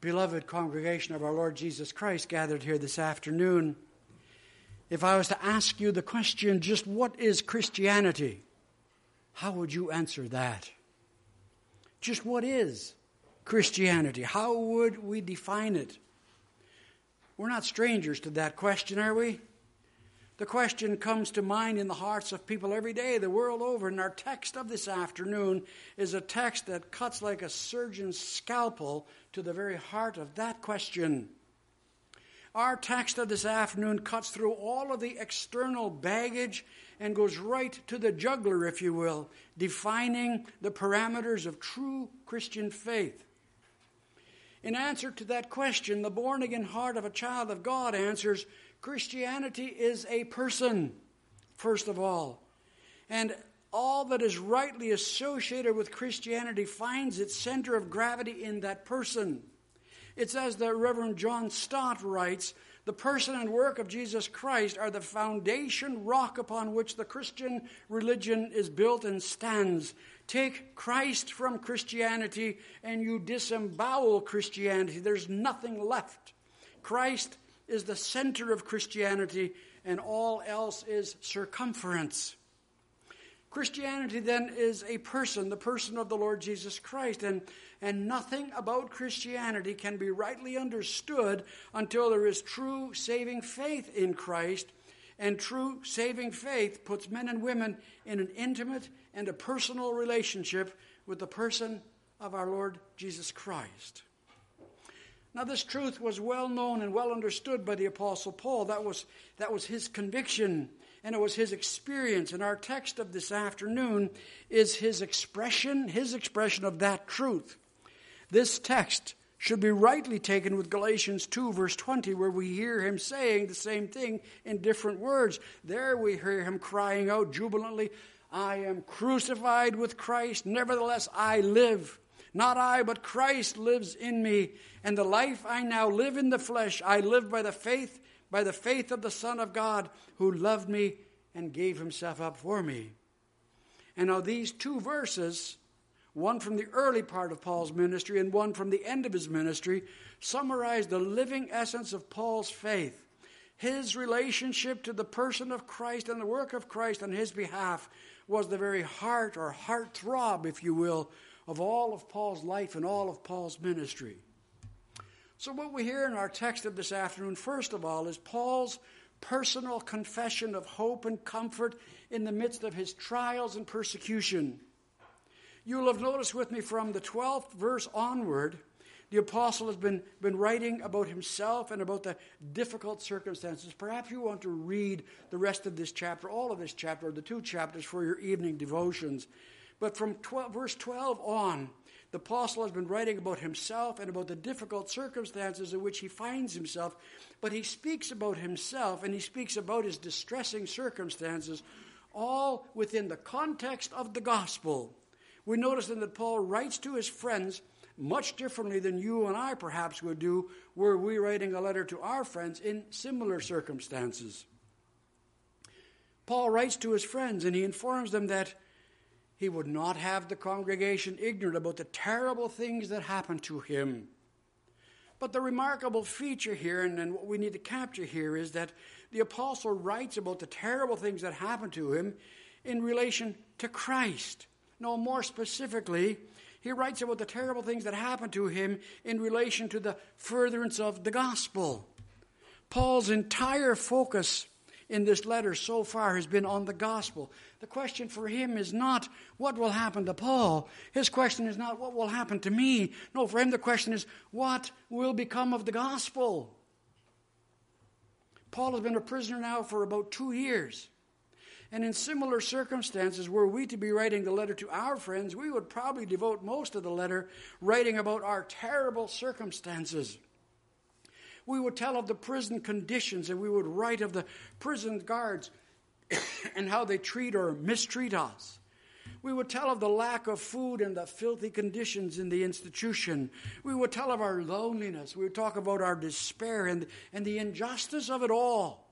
beloved congregation of our Lord Jesus Christ gathered here this afternoon, if I was to ask you the question, just what is Christianity? How would you answer that? Just what is Christianity? How would we define it? We're not strangers to that question, are we? The question comes to mind in the hearts of people every day, the world over. And our text of this afternoon is a text that cuts like a surgeon's scalpel to the very heart of that question. Our text of this afternoon cuts through all of the external baggage and goes right to the juggler, if you will, defining the parameters of true Christian faith. In answer to that question, the born again heart of a child of God answers Christianity is a person, first of all. And all that is rightly associated with Christianity finds its center of gravity in that person. It's as the Reverend John Stott writes the person and work of Jesus Christ are the foundation rock upon which the Christian religion is built and stands. Take Christ from Christianity and you disembowel Christianity. There's nothing left. Christ is the center of Christianity, and all else is circumference. Christianity then is a person, the person of the Lord Jesus Christ, and, and nothing about Christianity can be rightly understood until there is true saving faith in Christ. And true saving faith puts men and women in an intimate and a personal relationship with the person of our Lord Jesus Christ. Now, this truth was well known and well understood by the Apostle Paul. That was, that was his conviction and it was his experience. And our text of this afternoon is his expression, his expression of that truth. This text should be rightly taken with Galatians 2, verse 20, where we hear him saying the same thing in different words. There we hear him crying out jubilantly, I am crucified with Christ, nevertheless I live. Not I, but Christ lives in me. And the life I now live in the flesh, I live by the faith, by the faith of the Son of God, who loved me and gave himself up for me. And now these two verses, one from the early part of Paul's ministry and one from the end of his ministry, summarize the living essence of Paul's faith. His relationship to the person of Christ and the work of Christ on his behalf was the very heart or heart throb, if you will, of all of Paul's life and all of Paul's ministry. So, what we hear in our text of this afternoon, first of all, is Paul's personal confession of hope and comfort in the midst of his trials and persecution. You'll have noticed with me from the 12th verse onward, the apostle has been, been writing about himself and about the difficult circumstances. Perhaps you want to read the rest of this chapter, all of this chapter, or the two chapters for your evening devotions. But from 12, verse 12 on, the apostle has been writing about himself and about the difficult circumstances in which he finds himself. But he speaks about himself and he speaks about his distressing circumstances, all within the context of the gospel. We notice then that Paul writes to his friends much differently than you and I perhaps would do were we writing a letter to our friends in similar circumstances. Paul writes to his friends and he informs them that he would not have the congregation ignorant about the terrible things that happened to him. But the remarkable feature here, and, and what we need to capture here, is that the apostle writes about the terrible things that happened to him in relation to Christ. No, more specifically, he writes about the terrible things that happened to him in relation to the furtherance of the gospel. Paul's entire focus in this letter so far has been on the gospel. The question for him is not what will happen to Paul. His question is not what will happen to me. No, for him the question is what will become of the gospel. Paul has been a prisoner now for about two years. And in similar circumstances, were we to be writing the letter to our friends, we would probably devote most of the letter writing about our terrible circumstances we would tell of the prison conditions and we would write of the prison guards and how they treat or mistreat us. We would tell of the lack of food and the filthy conditions in the institution. We would tell of our loneliness. We would talk about our despair and, and the injustice of it all.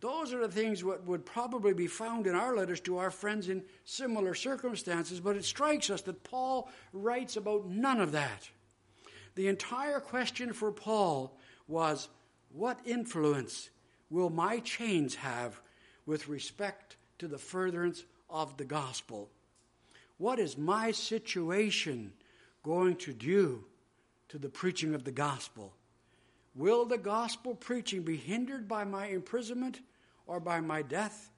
Those are the things that would probably be found in our letters to our friends in similar circumstances, but it strikes us that Paul writes about none of that. The entire question for Paul was what influence will my chains have with respect to the furtherance of the gospel? What is my situation going to do to the preaching of the gospel? Will the gospel preaching be hindered by my imprisonment or by my death?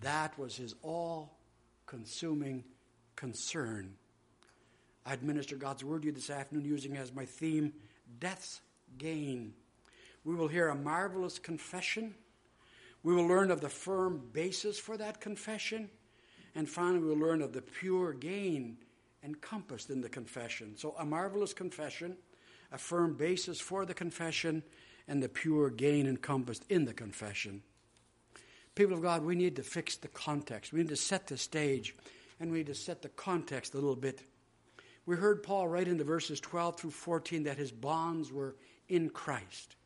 That was his all consuming concern. I administer God's word to you this afternoon using as my theme death's gain. We will hear a marvelous confession. We will learn of the firm basis for that confession. And finally, we'll learn of the pure gain encompassed in the confession. So, a marvelous confession, a firm basis for the confession, and the pure gain encompassed in the confession. People of God, we need to fix the context. We need to set the stage, and we need to set the context a little bit. We heard Paul write in the verses 12 through 14 that his bonds were in Christ.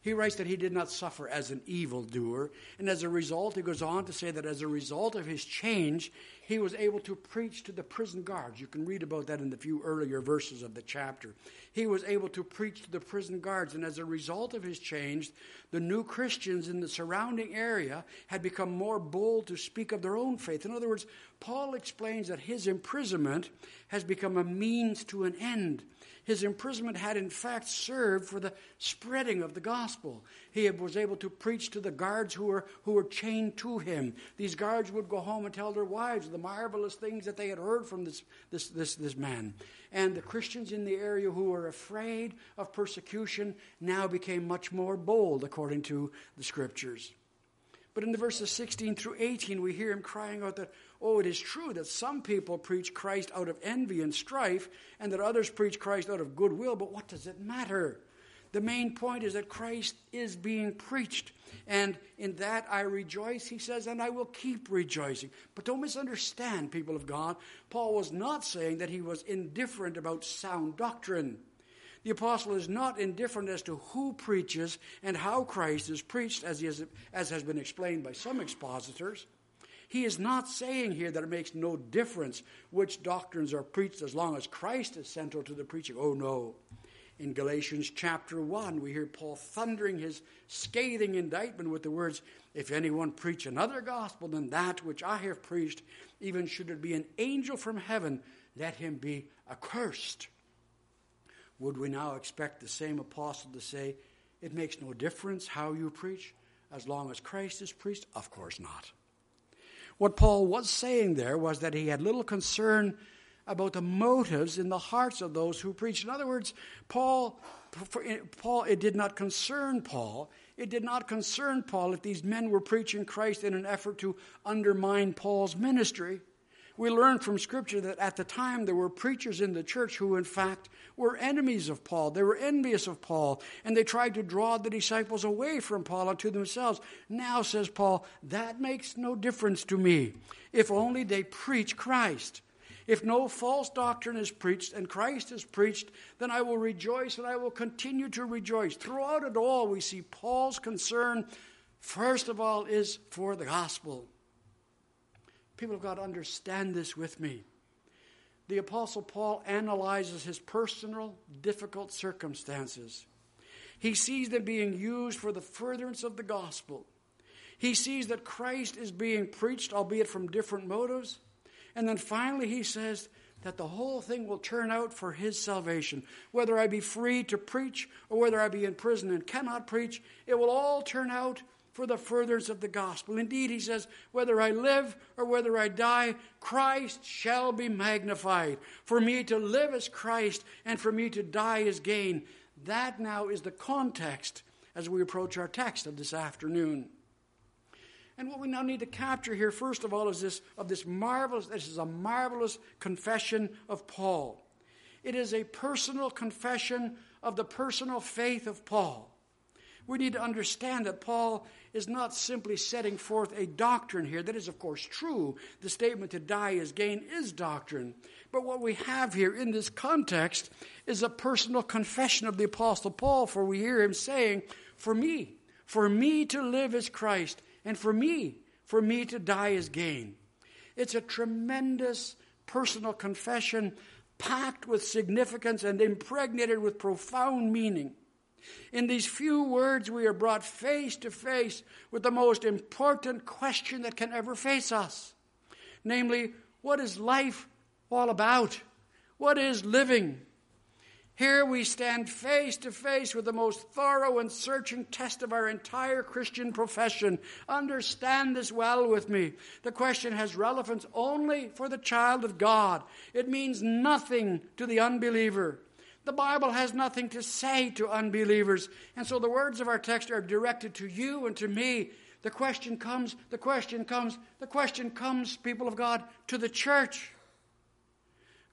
He writes that he did not suffer as an evildoer. And as a result, he goes on to say that as a result of his change, he was able to preach to the prison guards. You can read about that in the few earlier verses of the chapter. He was able to preach to the prison guards. And as a result of his change, the new Christians in the surrounding area had become more bold to speak of their own faith. In other words, Paul explains that his imprisonment has become a means to an end his imprisonment had in fact served for the spreading of the gospel. He was able to preach to the guards who were, who were chained to him. These guards would go home and tell their wives the marvelous things that they had heard from this, this, this, this man. And the Christians in the area who were afraid of persecution now became much more bold, according to the scriptures. But in the verses 16 through 18, we hear him crying out that, oh, it is true that some people preach Christ out of envy and strife, and that others preach Christ out of goodwill, but what does it matter? The main point is that Christ is being preached. And in that I rejoice, he says, and I will keep rejoicing. But don't misunderstand, people of God. Paul was not saying that he was indifferent about sound doctrine. The apostle is not indifferent as to who preaches and how Christ is preached, as, has, as has been explained by some expositors. He is not saying here that it makes no difference which doctrines are preached as long as Christ is central to the preaching. Oh, no. In Galatians chapter 1, we hear Paul thundering his scathing indictment with the words, If anyone preach another gospel than that which I have preached, even should it be an angel from heaven, let him be accursed. Would we now expect the same apostle to say, It makes no difference how you preach as long as Christ is preached? Of course not. What Paul was saying there was that he had little concern about the motives in the hearts of those who preach. In other words, Paul, Paul, it did not concern Paul. It did not concern Paul if these men were preaching Christ in an effort to undermine Paul's ministry we learn from Scripture that at the time there were preachers in the church who, in fact, were enemies of Paul. They were envious of Paul, and they tried to draw the disciples away from Paul and to themselves. Now, says Paul, that makes no difference to me, if only they preach Christ. If no false doctrine is preached and Christ is preached, then I will rejoice and I will continue to rejoice. Throughout it all, we see Paul's concern, first of all, is for the gospel. People have got to understand this with me. The Apostle Paul analyzes his personal, difficult circumstances. He sees them being used for the furtherance of the gospel. He sees that Christ is being preached, albeit from different motives. And then finally, he says that the whole thing will turn out for his salvation. Whether I be free to preach or whether I be in prison and cannot preach, it will all turn out for the furtherance of the gospel. Indeed, he says, whether I live or whether I die, Christ shall be magnified. For me to live is Christ, and for me to die is gain. That now is the context as we approach our text of this afternoon. And what we now need to capture here, first of all, is this of this marvelous, this is a marvelous confession of Paul. It is a personal confession of the personal faith of Paul. We need to understand that Paul is not simply setting forth a doctrine here. That is, of course, true. The statement to die is gain is doctrine. But what we have here in this context is a personal confession of the Apostle Paul, for we hear him saying, For me, for me to live is Christ, and for me, for me to die is gain. It's a tremendous personal confession packed with significance and impregnated with profound meaning. In these few words, we are brought face to face with the most important question that can ever face us namely, what is life all about? What is living? Here we stand face to face with the most thorough and searching test of our entire Christian profession. Understand this well with me. The question has relevance only for the child of God, it means nothing to the unbeliever. The Bible has nothing to say to unbelievers. And so the words of our text are directed to you and to me. The question comes, the question comes, the question comes, people of God, to the church.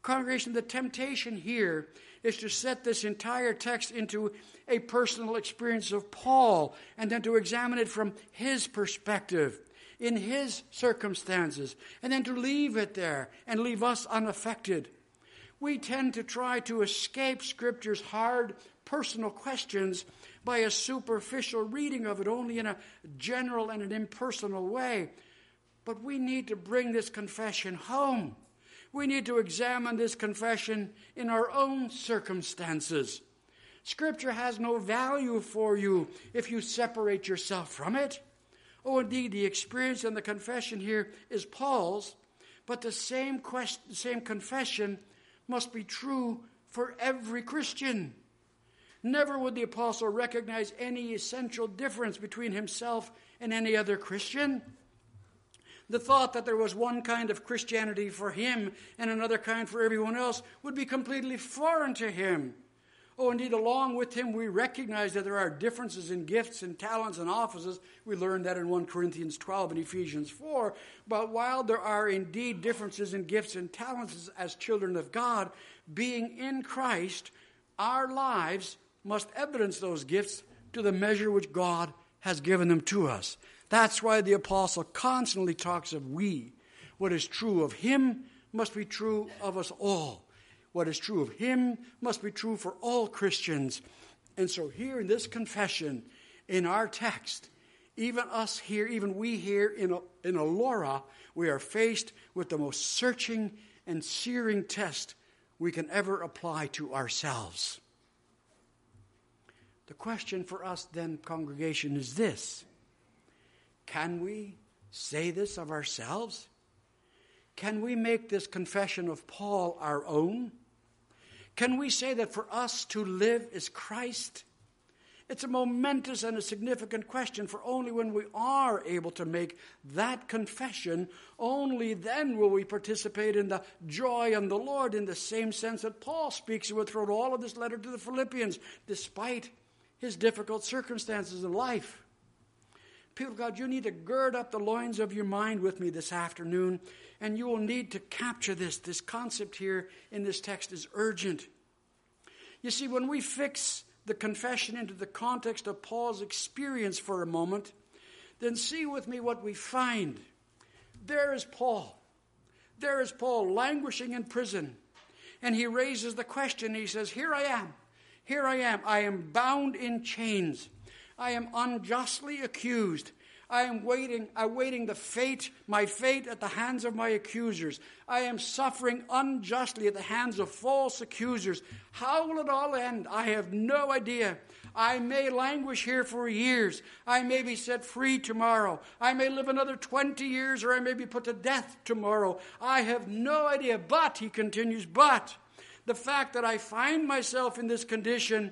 Congregation, the temptation here is to set this entire text into a personal experience of Paul and then to examine it from his perspective, in his circumstances, and then to leave it there and leave us unaffected. We tend to try to escape Scripture's hard personal questions by a superficial reading of it, only in a general and an impersonal way. But we need to bring this confession home we need to examine this confession in our own circumstances. Scripture has no value for you if you separate yourself from it. Oh, indeed, the experience and the confession here is Paul's, but the same, same confession must be true for every Christian. Never would the apostle recognize any essential difference between himself and any other Christian. The thought that there was one kind of Christianity for him and another kind for everyone else would be completely foreign to him. Oh, indeed, along with him, we recognize that there are differences in gifts and talents and offices. We learned that in 1 Corinthians 12 and Ephesians 4. But while there are indeed differences in gifts and talents as children of God, being in Christ, our lives must evidence those gifts to the measure which God has given them to us. That's why the apostle constantly talks of we. What is true of him must be true of us all. What is true of him must be true for all Christians. And so, here in this confession, in our text, even us here, even we here in, in Elora, we are faced with the most searching and searing test we can ever apply to ourselves. The question for us then, congregation, is this can we say this of ourselves? Can we make this confession of Paul our own? Can we say that for us to live is Christ? It's a momentous and a significant question, for only when we are able to make that confession, only then will we participate in the joy in the Lord in the same sense that Paul speaks of throughout all of this letter to the Philippians, despite his difficult circumstances in life. People of God, you need to gird up the loins of your mind with me this afternoon, and you will need to capture this. This concept here in this text is urgent. You see, when we fix the confession into the context of Paul's experience for a moment, then see with me what we find. There is Paul. There is Paul languishing in prison. And he raises the question. He says, Here I am. Here I am. I am bound in chains. I am unjustly accused. I am waiting, awaiting the fate, my fate at the hands of my accusers. I am suffering unjustly at the hands of false accusers. How will it all end? I have no idea. I may languish here for years. I may be set free tomorrow. I may live another 20 years or I may be put to death tomorrow. I have no idea. But, he continues, but the fact that I find myself in this condition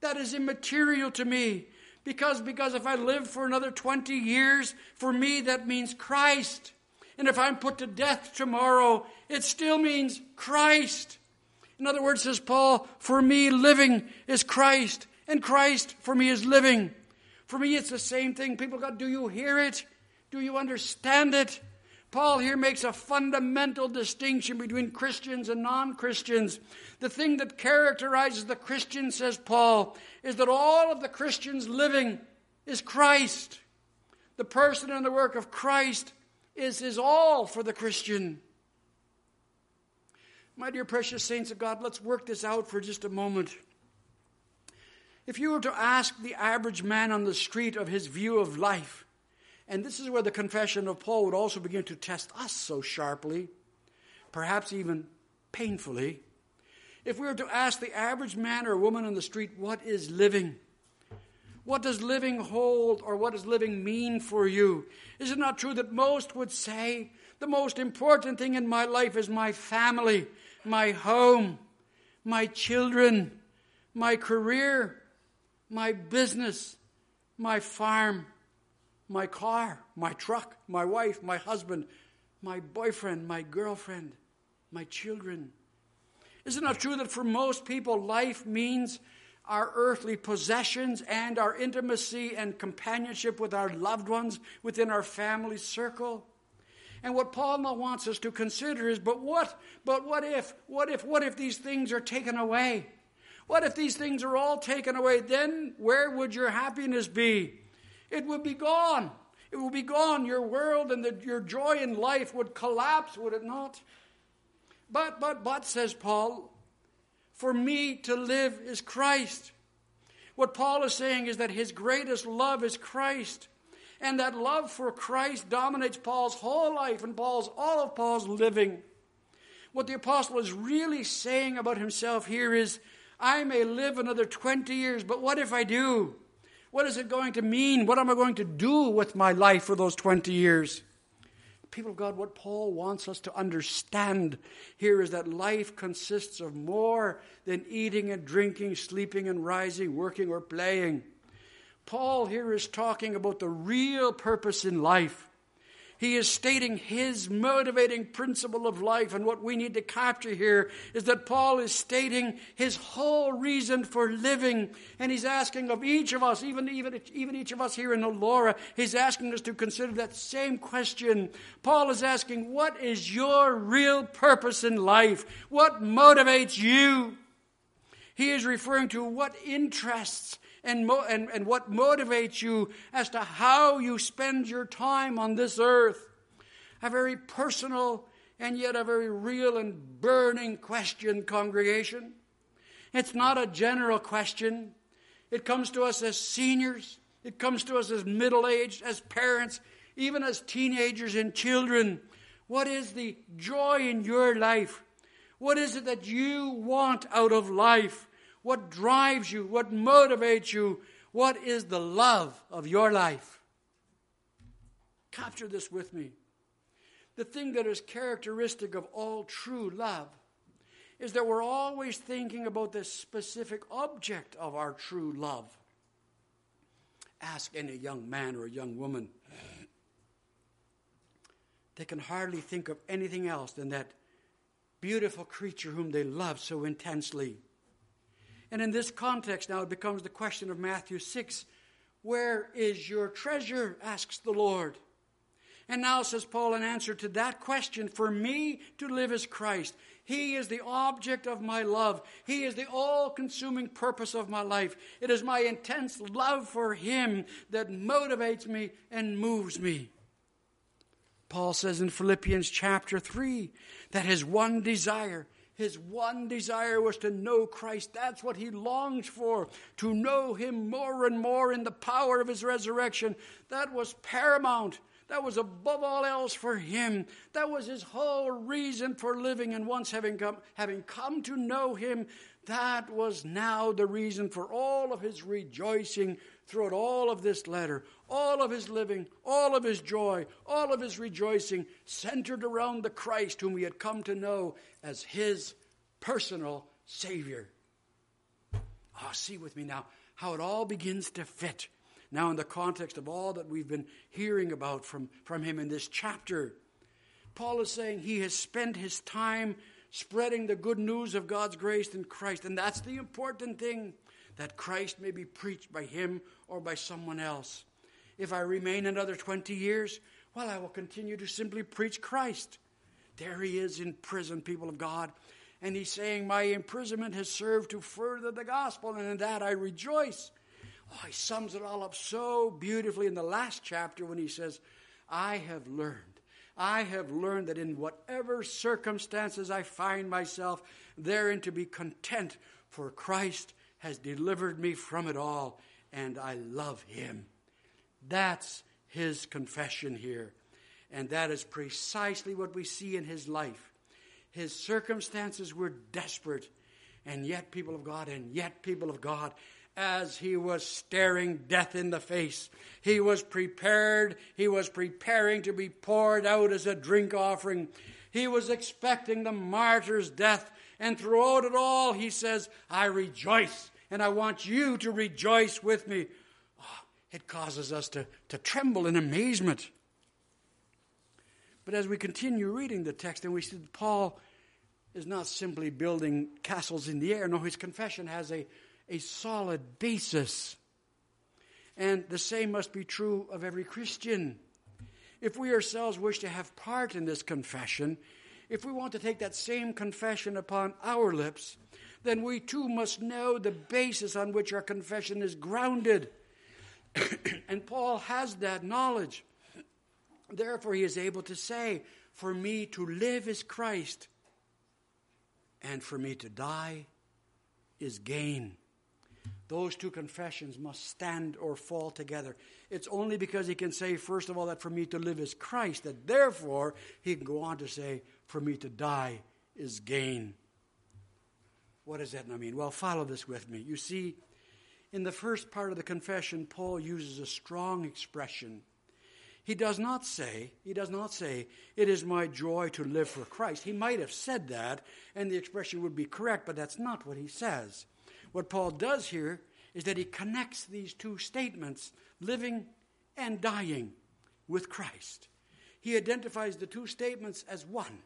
that is immaterial to me. Because, because if I live for another 20 years, for me that means Christ. And if I'm put to death tomorrow, it still means Christ. In other words, says Paul, for me living is Christ, and Christ for me is living. For me, it's the same thing. People, God, do you hear it? Do you understand it? Paul here makes a fundamental distinction between Christians and non Christians. The thing that characterizes the Christian, says Paul, is that all of the Christians living is Christ. The person and the work of Christ is his all for the Christian. My dear precious saints of God, let's work this out for just a moment. If you were to ask the average man on the street of his view of life, and this is where the confession of Paul would also begin to test us so sharply, perhaps even painfully, if we were to ask the average man or woman on the street, what is living? What does living hold or what does living mean for you? Is it not true that most would say, the most important thing in my life is my family, my home, my children, my career, my business, my farm, my car, my truck, my wife, my husband, my boyfriend, my girlfriend, my children. Is it true that for most people, life means our earthly possessions and our intimacy and companionship with our loved ones within our family circle? And what Paul now wants us to consider is but what, but what if, what if, what if these things are taken away? What if these things are all taken away? Then where would your happiness be? It would be gone. It would be gone. Your world and the, your joy in life would collapse, would it not? But, but, but, says Paul, for me to live is Christ. What Paul is saying is that his greatest love is Christ. And that love for Christ dominates Paul's whole life and Paul's all of Paul's living. What the apostle is really saying about himself here is, I may live another 20 years, but what if I do? What is it going to mean? What am I going to do with my life for those 20 years? People of God, what Paul wants us to understand here is that life consists of more than eating and drinking, sleeping and rising, working or playing. Paul here is talking about the real purpose in life. He is stating his motivating principle of life, and what we need to capture here is that Paul is stating his whole reason for living, and he's asking of each of us, even, even, even each of us here in Elora, he's asking us to consider that same question. Paul is asking, What is your real purpose in life? What motivates you? He is referring to what interests and, mo- and, and what motivates you as to how you spend your time on this earth. A very personal and yet a very real and burning question, congregation. It's not a general question. It comes to us as seniors, it comes to us as middle aged, as parents, even as teenagers and children. What is the joy in your life? What is it that you want out of life? What drives you? What motivates you? What is the love of your life? Capture this with me. The thing that is characteristic of all true love is that we're always thinking about the specific object of our true love. Ask any young man or a young woman. They can hardly think of anything else than that beautiful creature whom they love so intensely. And in this context, now it becomes the question of Matthew 6 Where is your treasure? asks the Lord. And now, says Paul, in answer to that question, for me to live is Christ. He is the object of my love. He is the all consuming purpose of my life. It is my intense love for Him that motivates me and moves me. Paul says in Philippians chapter 3 that his one desire his one desire was to know Christ. That's what he longs for, to know him more and more in the power of his resurrection. That was paramount. That was above all else for him. That was his whole reason for living. And once having come, having come to know him, that was now the reason for all of his rejoicing throughout all of this letter, all of his living, all of his joy, all of his rejoicing centered around the Christ whom he had come to know as his personal Savior. Ah, oh, see with me now how it all begins to fit. Now, in the context of all that we've been hearing about from, from him in this chapter, Paul is saying he has spent his time spreading the good news of God's grace in Christ. And that's the important thing that Christ may be preached by him or by someone else. If I remain another 20 years, well, I will continue to simply preach Christ. There he is in prison, people of God. And he's saying, My imprisonment has served to further the gospel, and in that I rejoice. Oh, he sums it all up so beautifully in the last chapter when he says, I have learned. I have learned that in whatever circumstances I find myself, therein to be content, for Christ has delivered me from it all, and I love him. That's his confession here. And that is precisely what we see in his life. His circumstances were desperate. And yet, people of God, and yet, people of God, as he was staring death in the face, he was prepared, he was preparing to be poured out as a drink offering. He was expecting the martyr's death. And throughout it all, he says, I rejoice, and I want you to rejoice with me. It causes us to, to tremble in amazement. But as we continue reading the text, and we see that Paul is not simply building castles in the air. No, his confession has a, a solid basis. And the same must be true of every Christian. If we ourselves wish to have part in this confession, if we want to take that same confession upon our lips, then we too must know the basis on which our confession is grounded. and Paul has that knowledge. Therefore, he is able to say, For me to live is Christ, and for me to die is gain. Those two confessions must stand or fall together. It's only because he can say, first of all, that for me to live is Christ, that therefore he can go on to say, for me to die is gain. What does that mean? Well, follow this with me. You see, in the first part of the confession, Paul uses a strong expression he does not say, he does not say, it is my joy to live for Christ. He might have said that, and the expression would be correct, but that's not what he says. What Paul does here is that he connects these two statements, living and dying, with Christ. He identifies the two statements as one.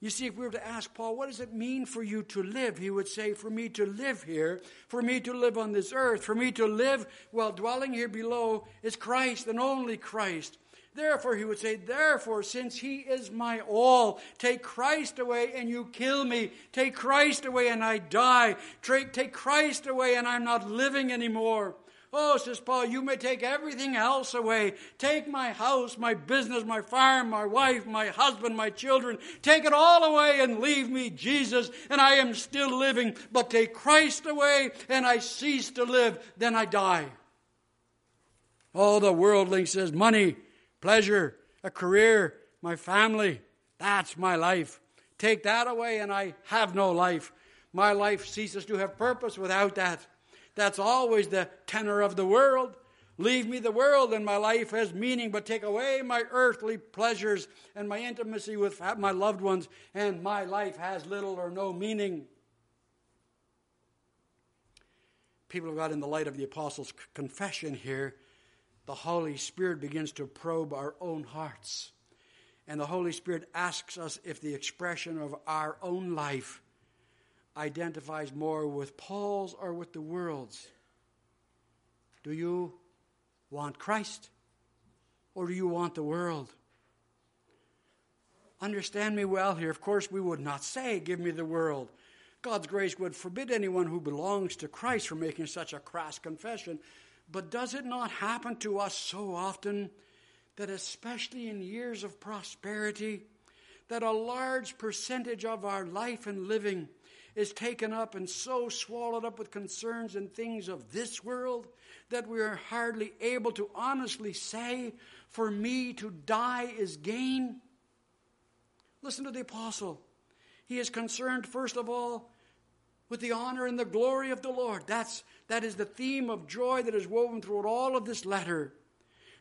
You see, if we were to ask Paul, what does it mean for you to live? He would say, for me to live here, for me to live on this earth, for me to live while dwelling here below is Christ and only Christ. Therefore, he would say, Therefore, since he is my all, take Christ away and you kill me. Take Christ away and I die. Take Christ away and I'm not living anymore. Oh, says Paul, you may take everything else away. Take my house, my business, my farm, my wife, my husband, my children. Take it all away and leave me, Jesus, and I am still living. But take Christ away and I cease to live, then I die. Oh, the worldling says money, pleasure, a career, my family. That's my life. Take that away and I have no life. My life ceases to have purpose without that. That's always the tenor of the world. Leave me the world and my life has meaning, but take away my earthly pleasures and my intimacy with my loved ones, and my life has little or no meaning. People of God, in the light of the Apostles' confession here, the Holy Spirit begins to probe our own hearts. And the Holy Spirit asks us if the expression of our own life identifies more with Paul's or with the world's? Do you want Christ or do you want the world? Understand me well here. Of course, we would not say, Give me the world. God's grace would forbid anyone who belongs to Christ from making such a crass confession. But does it not happen to us so often that, especially in years of prosperity, that a large percentage of our life and living is taken up and so swallowed up with concerns and things of this world that we are hardly able to honestly say, For me to die is gain? Listen to the apostle. He is concerned, first of all, with the honor and the glory of the Lord. That's, that is the theme of joy that is woven throughout all of this letter.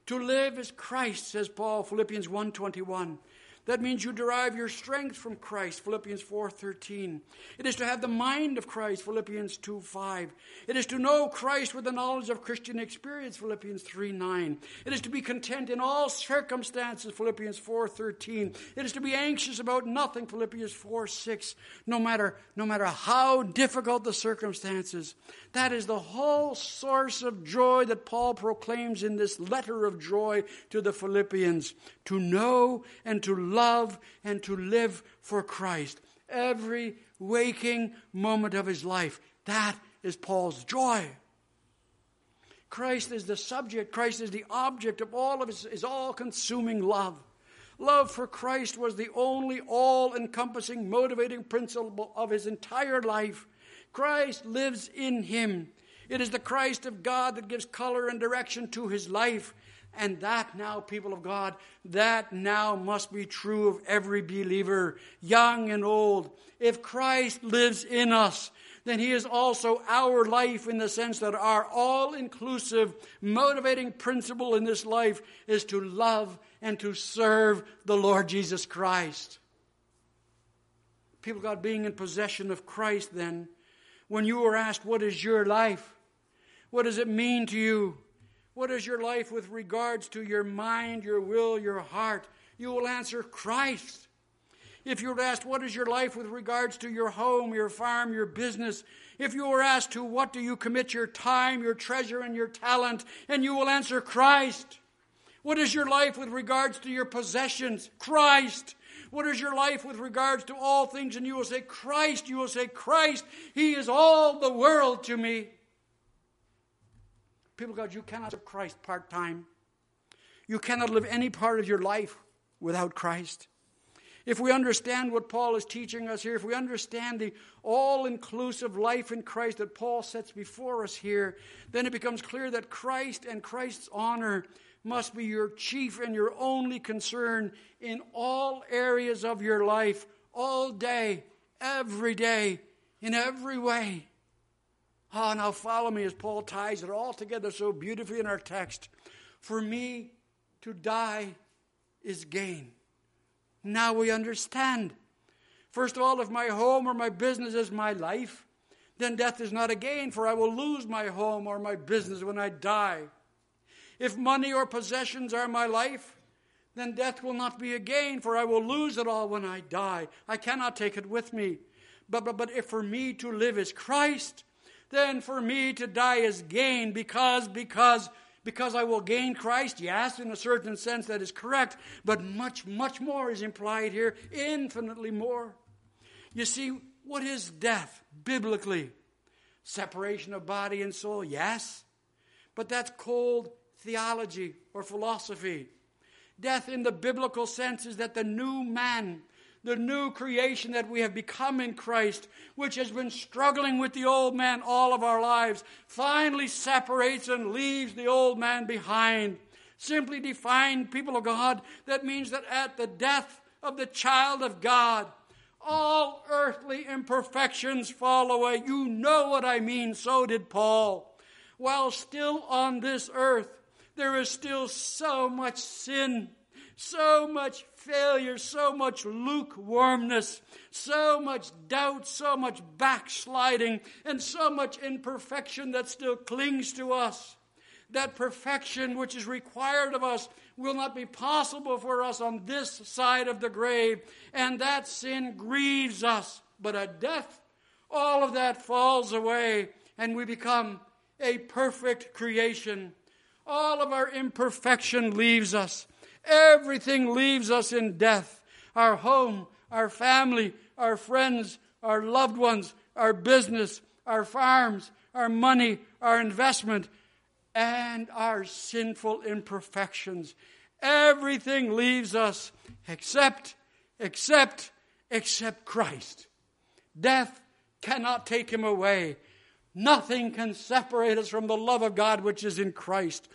To live is Christ, says Paul, Philippians 1.21. That means you derive your strength from Christ, Philippians 4:13. It is to have the mind of Christ, Philippians 2:5. It is to know Christ with the knowledge of Christian experience, Philippians 3:9. It is to be content in all circumstances, Philippians 4:13. It is to be anxious about nothing, Philippians 4:6. No matter no matter how difficult the circumstances. That is the whole source of joy that Paul proclaims in this letter of joy to the Philippians to know and to love and to live for Christ every waking moment of his life. That is Paul's joy. Christ is the subject, Christ is the object of all of his, his all consuming love. Love for Christ was the only all encompassing motivating principle of his entire life. Christ lives in him. It is the Christ of God that gives color and direction to his life. And that now, people of God, that now must be true of every believer, young and old. If Christ lives in us, then He is also our life in the sense that our all inclusive, motivating principle in this life is to love and to serve the Lord Jesus Christ. People, of God, being in possession of Christ, then, when you are asked, What is your life? What does it mean to you? What is your life with regards to your mind, your will, your heart? You will answer Christ. If you were asked, What is your life with regards to your home, your farm, your business? If you were asked to what do you commit your time, your treasure, and your talent, and you will answer Christ. What is your life with regards to your possessions? Christ. What is your life with regards to all things? And you will say, Christ. You will say, Christ. He is all the world to me. People, God, you cannot serve Christ part time. You cannot live any part of your life without Christ. If we understand what Paul is teaching us here, if we understand the all inclusive life in Christ that Paul sets before us here, then it becomes clear that Christ and Christ's honor must be your chief and your only concern in all areas of your life, all day, every day, in every way. Oh, now follow me as Paul ties it all together so beautifully in our text. For me to die is gain. Now we understand. First of all, if my home or my business is my life, then death is not a gain, for I will lose my home or my business when I die. If money or possessions are my life, then death will not be a gain, for I will lose it all when I die. I cannot take it with me. But, but, but if for me to live is Christ, then for me to die is gain because, because, because I will gain Christ. Yes, in a certain sense that is correct, but much, much more is implied here, infinitely more. You see, what is death biblically? Separation of body and soul, yes, but that's cold theology or philosophy. Death in the biblical sense is that the new man, the new creation that we have become in Christ, which has been struggling with the old man all of our lives, finally separates and leaves the old man behind. Simply defined, people of God, that means that at the death of the child of God, all earthly imperfections fall away. You know what I mean, so did Paul. While still on this earth, there is still so much sin, so much failure, so much lukewarmness, so much doubt, so much backsliding, and so much imperfection that still clings to us. That perfection which is required of us will not be possible for us on this side of the grave, and that sin grieves us. But at death, all of that falls away, and we become a perfect creation all of our imperfection leaves us. Everything leaves us in death. Our home, our family, our friends, our loved ones, our business, our farms, our money, our investment, and our sinful imperfections. Everything leaves us except, except, except Christ. Death cannot take him away. Nothing can separate us from the love of God which is in Christ.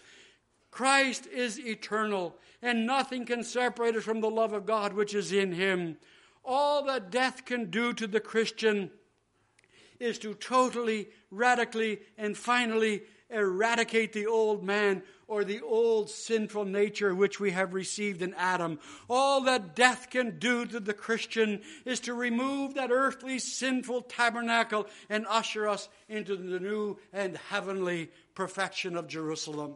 Christ is eternal, and nothing can separate us from the love of God which is in him. All that death can do to the Christian is to totally, radically, and finally eradicate the old man or the old sinful nature which we have received in Adam. All that death can do to the Christian is to remove that earthly sinful tabernacle and usher us into the new and heavenly perfection of Jerusalem.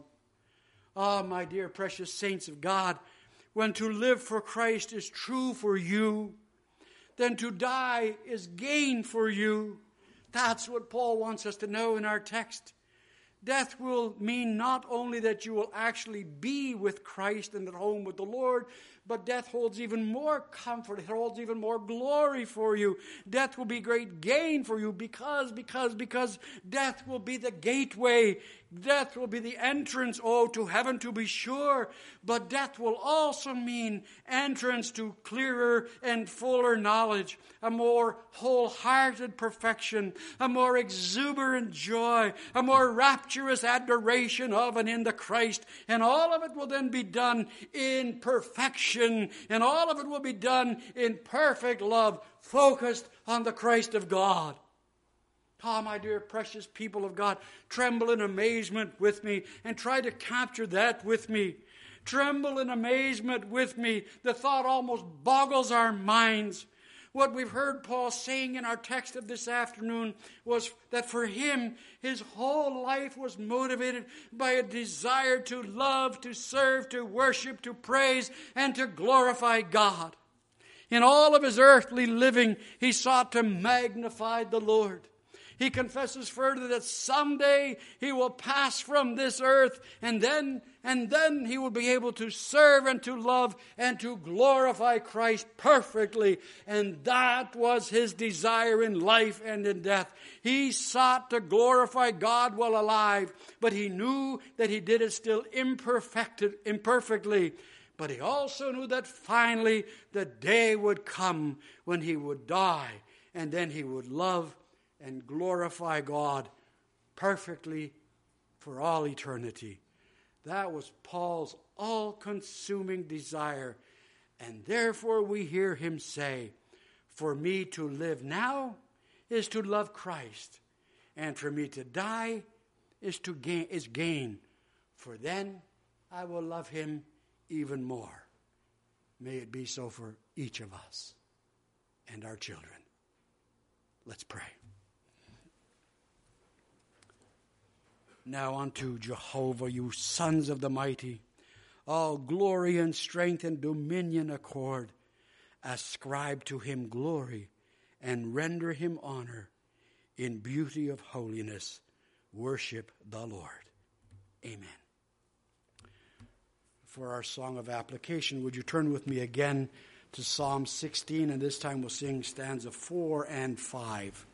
Ah, oh, my dear precious saints of God, when to live for Christ is true for you, then to die is gain for you. That's what Paul wants us to know in our text. Death will mean not only that you will actually be with Christ and at home with the Lord, But death holds even more comfort. It holds even more glory for you. Death will be great gain for you because, because, because death will be the gateway. Death will be the entrance, oh, to heaven to be sure. But death will also mean entrance to clearer and fuller knowledge, a more wholehearted perfection, a more exuberant joy, a more rapturous adoration of and in the Christ. And all of it will then be done in perfection, and all of it will be done in perfect love, focused on the Christ of God. Ah, oh, my dear precious people of God, tremble in amazement with me and try to capture that with me. Tremble in amazement with me. The thought almost boggles our minds. What we've heard Paul saying in our text of this afternoon was that for him, his whole life was motivated by a desire to love, to serve, to worship, to praise, and to glorify God. In all of his earthly living, he sought to magnify the Lord. He confesses further that someday he will pass from this earth and then and then he will be able to serve and to love and to glorify Christ perfectly. And that was his desire in life and in death. He sought to glorify God while alive, but he knew that he did it still imperfectly. But he also knew that finally the day would come when he would die, and then he would love and glorify God perfectly for all eternity. That was Paul's all consuming desire. And therefore, we hear him say, For me to live now is to love Christ, and for me to die is to gain is gain, for then I will love him even more. May it be so for each of us and our children. Let's pray. Now unto Jehovah, you sons of the mighty, all glory and strength and dominion accord. Ascribe to him glory and render him honor in beauty of holiness. Worship the Lord. Amen. For our song of application, would you turn with me again to Psalm 16, and this time we'll sing stanza 4 and 5.